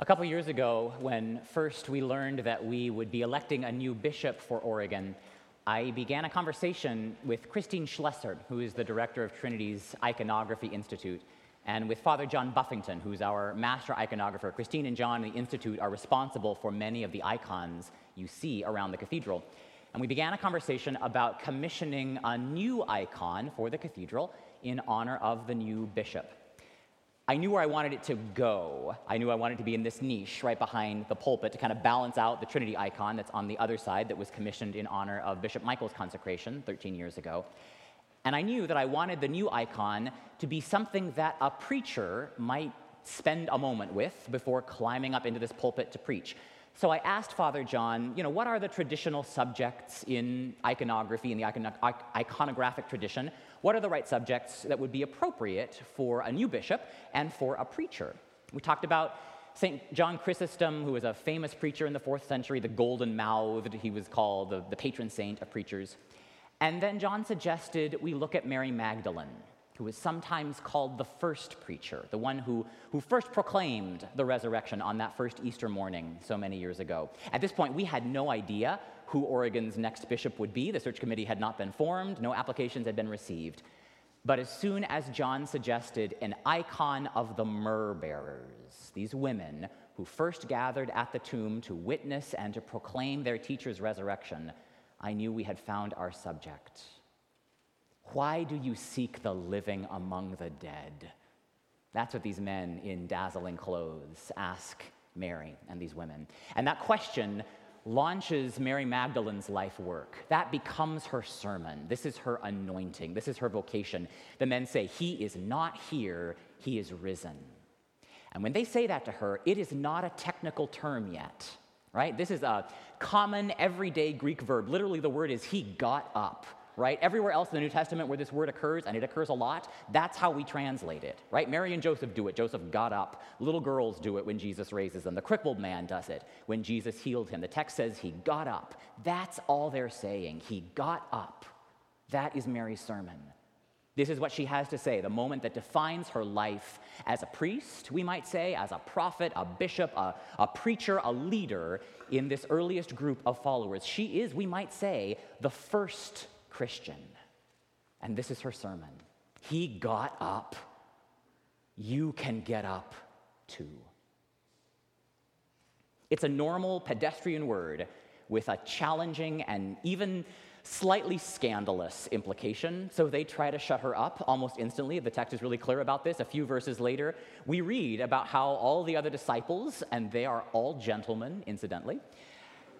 A couple years ago, when first we learned that we would be electing a new bishop for Oregon, I began a conversation with Christine Schlesser, who is the director of Trinity's Iconography Institute, and with Father John Buffington, who's our master iconographer. Christine and John and the Institute are responsible for many of the icons you see around the cathedral. And we began a conversation about commissioning a new icon for the cathedral in honor of the new bishop. I knew where I wanted it to go. I knew I wanted to be in this niche right behind the pulpit to kind of balance out the Trinity icon that's on the other side that was commissioned in honor of Bishop Michael's consecration 13 years ago. And I knew that I wanted the new icon to be something that a preacher might spend a moment with before climbing up into this pulpit to preach. So I asked Father John, you know, what are the traditional subjects in iconography, in the iconographic tradition? What are the right subjects that would be appropriate for a new bishop and for a preacher? We talked about St. John Chrysostom, who was a famous preacher in the fourth century, the golden mouthed, he was called the, the patron saint of preachers. And then John suggested we look at Mary Magdalene who is sometimes called the first preacher, the one who, who first proclaimed the resurrection on that first Easter morning so many years ago. At this point, we had no idea who Oregon's next bishop would be. The search committee had not been formed, no applications had been received. But as soon as John suggested an icon of the myrrh bearers, these women who first gathered at the tomb to witness and to proclaim their teacher's resurrection, I knew we had found our subject. Why do you seek the living among the dead? That's what these men in dazzling clothes ask Mary and these women. And that question launches Mary Magdalene's life work. That becomes her sermon. This is her anointing. This is her vocation. The men say, He is not here, He is risen. And when they say that to her, it is not a technical term yet, right? This is a common, everyday Greek verb. Literally, the word is He got up right? Everywhere else in the New Testament where this word occurs, and it occurs a lot, that's how we translate it, right? Mary and Joseph do it. Joseph got up. Little girls do it when Jesus raises them. The crippled man does it when Jesus healed him. The text says he got up. That's all they're saying. He got up. That is Mary's sermon. This is what she has to say, the moment that defines her life as a priest, we might say, as a prophet, a bishop, a, a, preacher, a leader in this earliest group of followers. She is, we might say, the first Christian. And this is her sermon. He got up. You can get up too. It's a normal pedestrian word with a challenging and even slightly scandalous implication. So they try to shut her up almost instantly. The text is really clear about this. A few verses later, we read about how all the other disciples, and they are all gentlemen, incidentally,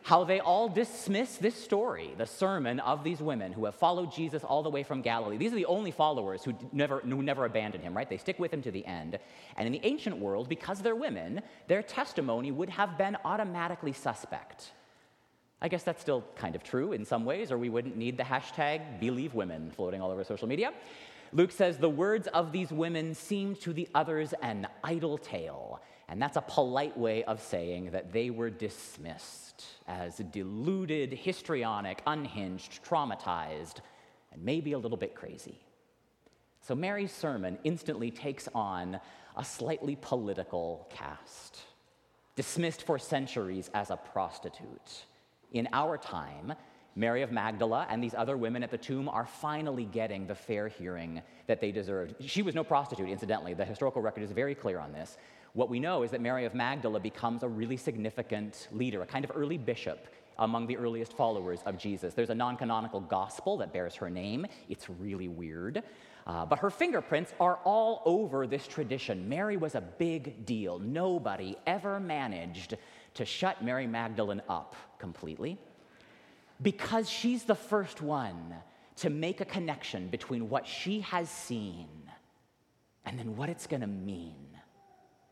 how they all dismiss this story, the sermon of these women who have followed Jesus all the way from Galilee. These are the only followers who never, who never abandon him, right? They stick with him to the end. And in the ancient world, because they're women, their testimony would have been automatically suspect. I guess that's still kind of true in some ways, or we wouldn't need the hashtag believe women floating all over social media. Luke says, The words of these women seemed to the others an idle tale. And that's a polite way of saying that they were dismissed as deluded, histrionic, unhinged, traumatized, and maybe a little bit crazy. So Mary's sermon instantly takes on a slightly political cast. Dismissed for centuries as a prostitute. In our time, Mary of Magdala and these other women at the tomb are finally getting the fair hearing that they deserved. She was no prostitute, incidentally. The historical record is very clear on this. What we know is that Mary of Magdala becomes a really significant leader, a kind of early bishop among the earliest followers of Jesus. There's a non canonical gospel that bears her name. It's really weird. Uh, but her fingerprints are all over this tradition. Mary was a big deal. Nobody ever managed to shut Mary Magdalene up completely because she's the first one to make a connection between what she has seen and then what it's going to mean.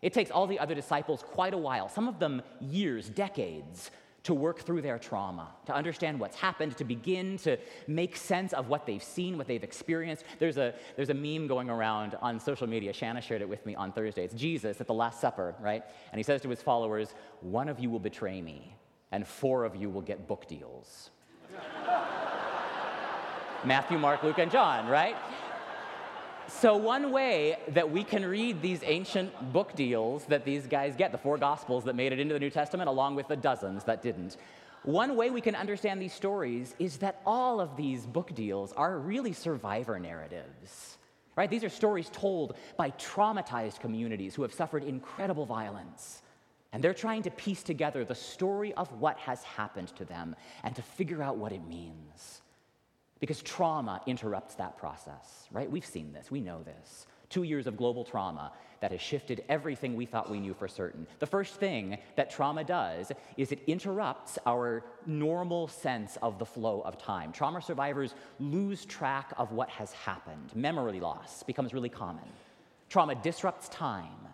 It takes all the other disciples quite a while, some of them years, decades, to work through their trauma, to understand what's happened, to begin to make sense of what they've seen, what they've experienced. There's a, there's a meme going around on social media. Shanna shared it with me on Thursday. It's Jesus at the Last Supper, right? And he says to his followers, One of you will betray me, and four of you will get book deals. Matthew, Mark, Luke, and John, right? So, one way that we can read these ancient book deals that these guys get, the four gospels that made it into the New Testament, along with the dozens that didn't, one way we can understand these stories is that all of these book deals are really survivor narratives. Right? These are stories told by traumatized communities who have suffered incredible violence. And they're trying to piece together the story of what has happened to them and to figure out what it means. Because trauma interrupts that process, right? We've seen this, we know this. Two years of global trauma that has shifted everything we thought we knew for certain. The first thing that trauma does is it interrupts our normal sense of the flow of time. Trauma survivors lose track of what has happened. Memory loss becomes really common. Trauma disrupts time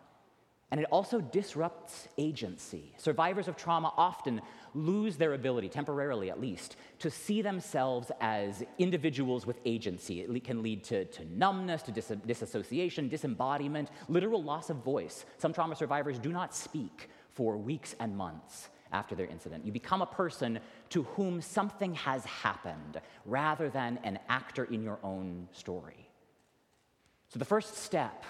and it also disrupts agency. Survivors of trauma often lose their ability, temporarily at least, to see themselves as individuals with agency. It can lead to, to numbness, to dis- disassociation, disembodiment, literal loss of voice. Some trauma survivors do not speak for weeks and months after their incident. You become a person to whom something has happened rather than an actor in your own story. So, the first step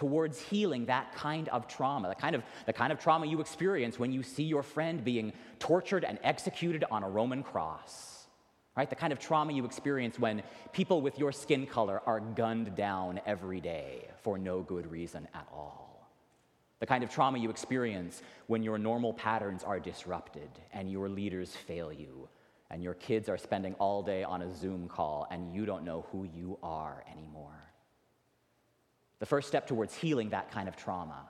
towards healing that kind of trauma, the kind of, the kind of trauma you experience when you see your friend being tortured and executed on a Roman cross. Right? The kind of trauma you experience when people with your skin color are gunned down every day for no good reason at all. The kind of trauma you experience when your normal patterns are disrupted and your leaders fail you and your kids are spending all day on a Zoom call and you don't know who you are anymore. The first step towards healing that kind of trauma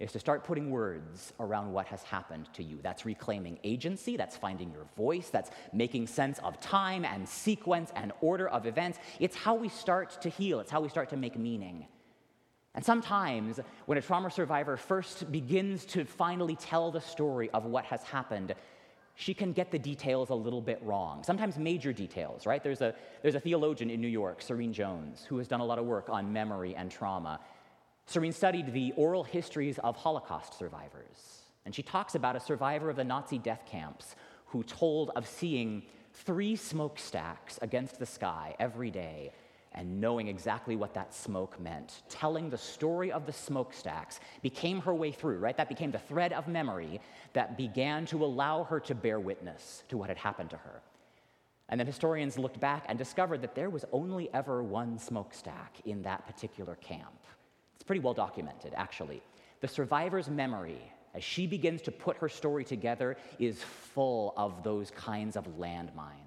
is to start putting words around what has happened to you. That's reclaiming agency, that's finding your voice, that's making sense of time and sequence and order of events. It's how we start to heal, it's how we start to make meaning. And sometimes, when a trauma survivor first begins to finally tell the story of what has happened, she can get the details a little bit wrong, sometimes major details, right? There's a, there's a theologian in New York, Serene Jones, who has done a lot of work on memory and trauma. Serene studied the oral histories of Holocaust survivors, and she talks about a survivor of the Nazi death camps who told of seeing three smokestacks against the sky every day and knowing exactly what that smoke meant. Telling the story of the smokestacks became her way through, right? That became the thread of memory that began to allow her to bear witness to what had happened to her. And then historians looked back and discovered that there was only ever one smokestack in that particular camp. It's pretty well documented, actually. The survivor's memory, as she begins to put her story together, is full of those kinds of landmines.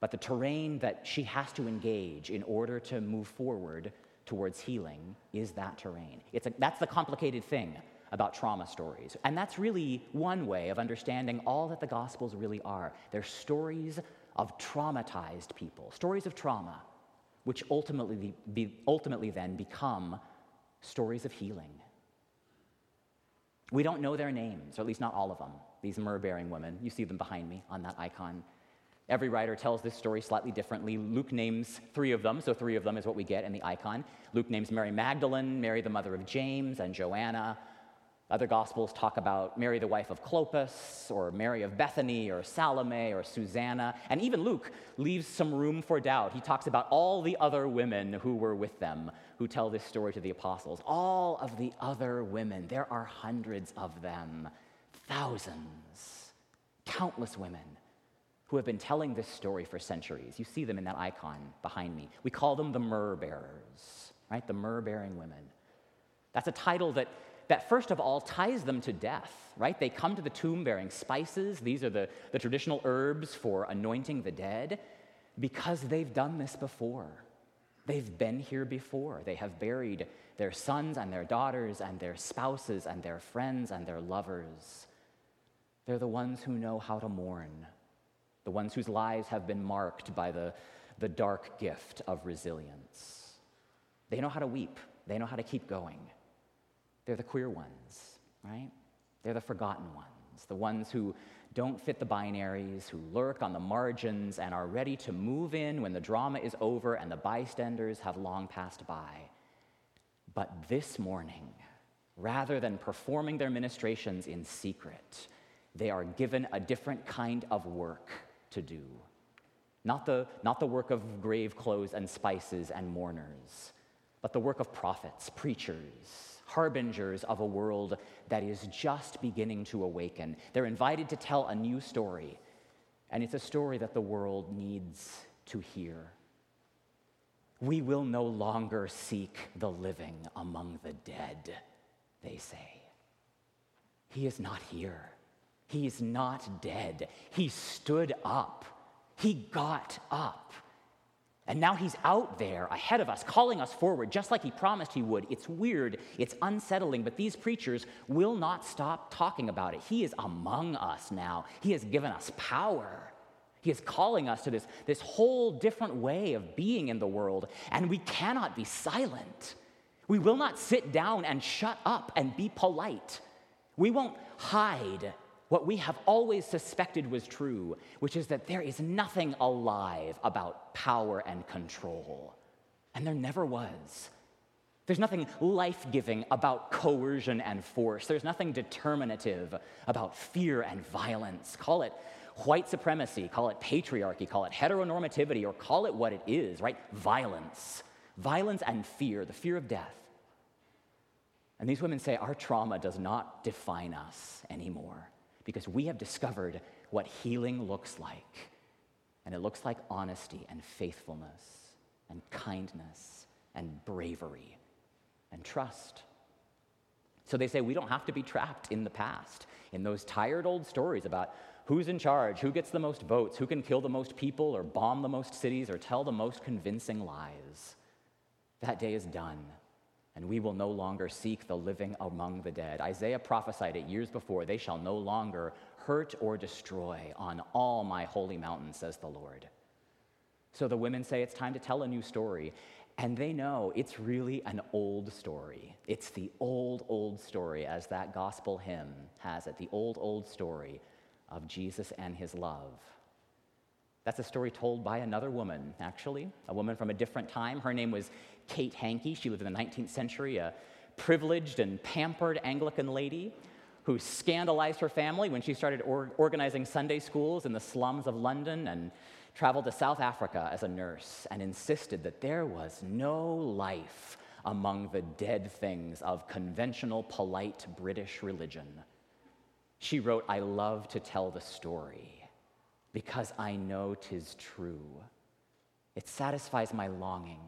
But the terrain that she has to engage in order to move forward towards healing is that terrain. It's a, that's the complicated thing about trauma stories. And that's really one way of understanding all that the Gospels really are. They're stories of traumatized people, stories of trauma, which ultimately, be, ultimately then become stories of healing. We don't know their names, or at least not all of them, these myrrh bearing women. You see them behind me on that icon. Every writer tells this story slightly differently. Luke names three of them, so three of them is what we get in the icon. Luke names Mary Magdalene, Mary the mother of James, and Joanna. Other gospels talk about Mary the wife of Clopas, or Mary of Bethany, or Salome, or Susanna. And even Luke leaves some room for doubt. He talks about all the other women who were with them who tell this story to the apostles. All of the other women, there are hundreds of them, thousands, countless women who have been telling this story for centuries. You see them in that icon behind me. We call them the myrrh bearers, right? The myrrh bearing women. That's a title that, that, first of all, ties them to death, right? They come to the tomb bearing spices. These are the, the traditional herbs for anointing the dead because they've done this before. They've been here before. They have buried their sons and their daughters and their spouses and their friends and their lovers. They're the ones who know how to mourn the ones whose lives have been marked by the, the dark gift of resilience. They know how to weep, they know how to keep going. They're the queer ones, right? They're the forgotten ones, the ones who don't fit the binaries, who lurk on the margins and are ready to move in when the drama is over and the bystanders have long passed by. But this morning, rather than performing their ministrations in secret, they are given a different kind of work to do. not the, not the work of grave clothes and spices and mourners, but the work of prophets, preachers, harbingers of a world that is just beginning to awaken. They're invited to tell a new story, and it's a story that the world needs to hear. We will no longer seek the living among the dead, they say. He is not here. He is not dead. He stood up. He got up. And now he's out there ahead of us, calling us forward, just like he promised he would. It's weird, it's unsettling, but these preachers will not stop talking about it. He is among us now, he has given us power. He is calling us to this, this whole different way of being in the world, and we cannot be silent. We will not sit down and shut up and be polite. We won't hide what we have always suspected was true, which is that there is nothing alive about power and control. And there never was. There's nothing life giving about coercion and force. There's nothing determinative about fear and violence. Call it white supremacy, call it patriarchy, call it heteronormativity, or call it what it is, right? Violence. Violence and fear, the fear of death. And these women say our trauma does not define us anymore because we have discovered what healing looks like. And it looks like honesty and faithfulness and kindness and bravery and trust. So they say we don't have to be trapped in the past, in those tired old stories about who's in charge, who gets the most votes, who can kill the most people, or bomb the most cities, or tell the most convincing lies. That day is done and we will no longer seek the living among the dead. Isaiah prophesied it years before they shall no longer hurt or destroy on all my holy mountain, says the Lord. So the women say it's time to tell a new story. And they know it's really an old story. It's the old, old story, as that gospel hymn has it the old, old story of Jesus and his love. That's a story told by another woman, actually, a woman from a different time. Her name was Kate Hankey. She lived in the 19th century, a privileged and pampered Anglican lady who scandalized her family when she started or- organizing Sunday schools in the slums of London and traveled to South Africa as a nurse and insisted that there was no life among the dead things of conventional, polite British religion. She wrote, I love to tell the story because I know tis true. It satisfies my longing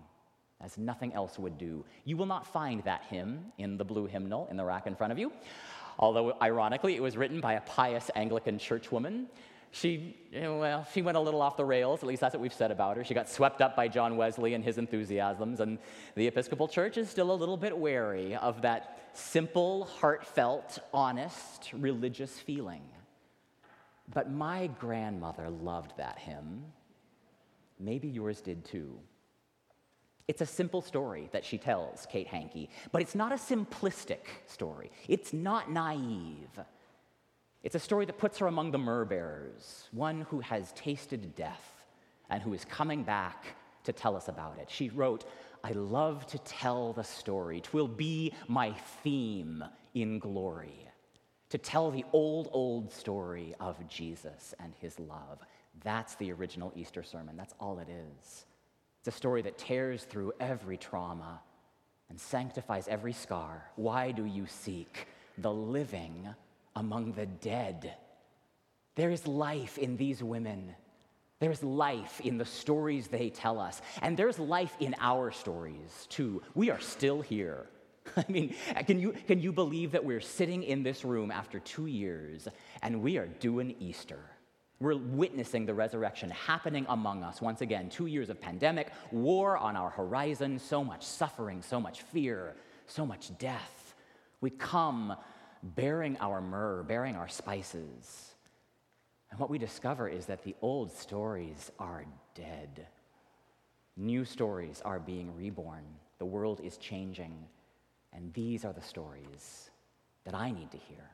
as nothing else would do. You will not find that hymn in the blue hymnal in the rack in front of you, although ironically it was written by a pious Anglican churchwoman. She, eh, well, she went a little off the rails, at least that's what we've said about her. She got swept up by John Wesley and his enthusiasms, and the Episcopal Church is still a little bit wary of that simple, heartfelt, honest, religious feeling. But my grandmother loved that hymn. Maybe yours did too. It's a simple story that she tells, Kate Hankey, but it's not a simplistic story. It's not naive. It's a story that puts her among the myrrh bearers, one who has tasted death and who is coming back to tell us about it. She wrote, I love to tell the story. Twill be my theme in glory. To tell the old, old story of Jesus and his love. That's the original Easter sermon. That's all it is. It's a story that tears through every trauma and sanctifies every scar. Why do you seek the living among the dead? There is life in these women. There's life in the stories they tell us. And there's life in our stories, too. We are still here. I mean, can you, can you believe that we're sitting in this room after two years and we are doing Easter? We're witnessing the resurrection happening among us. Once again, two years of pandemic, war on our horizon, so much suffering, so much fear, so much death. We come bearing our myrrh, bearing our spices. And what we discover is that the old stories are dead. New stories are being reborn. The world is changing. And these are the stories that I need to hear.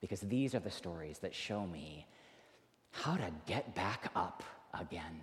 Because these are the stories that show me how to get back up again.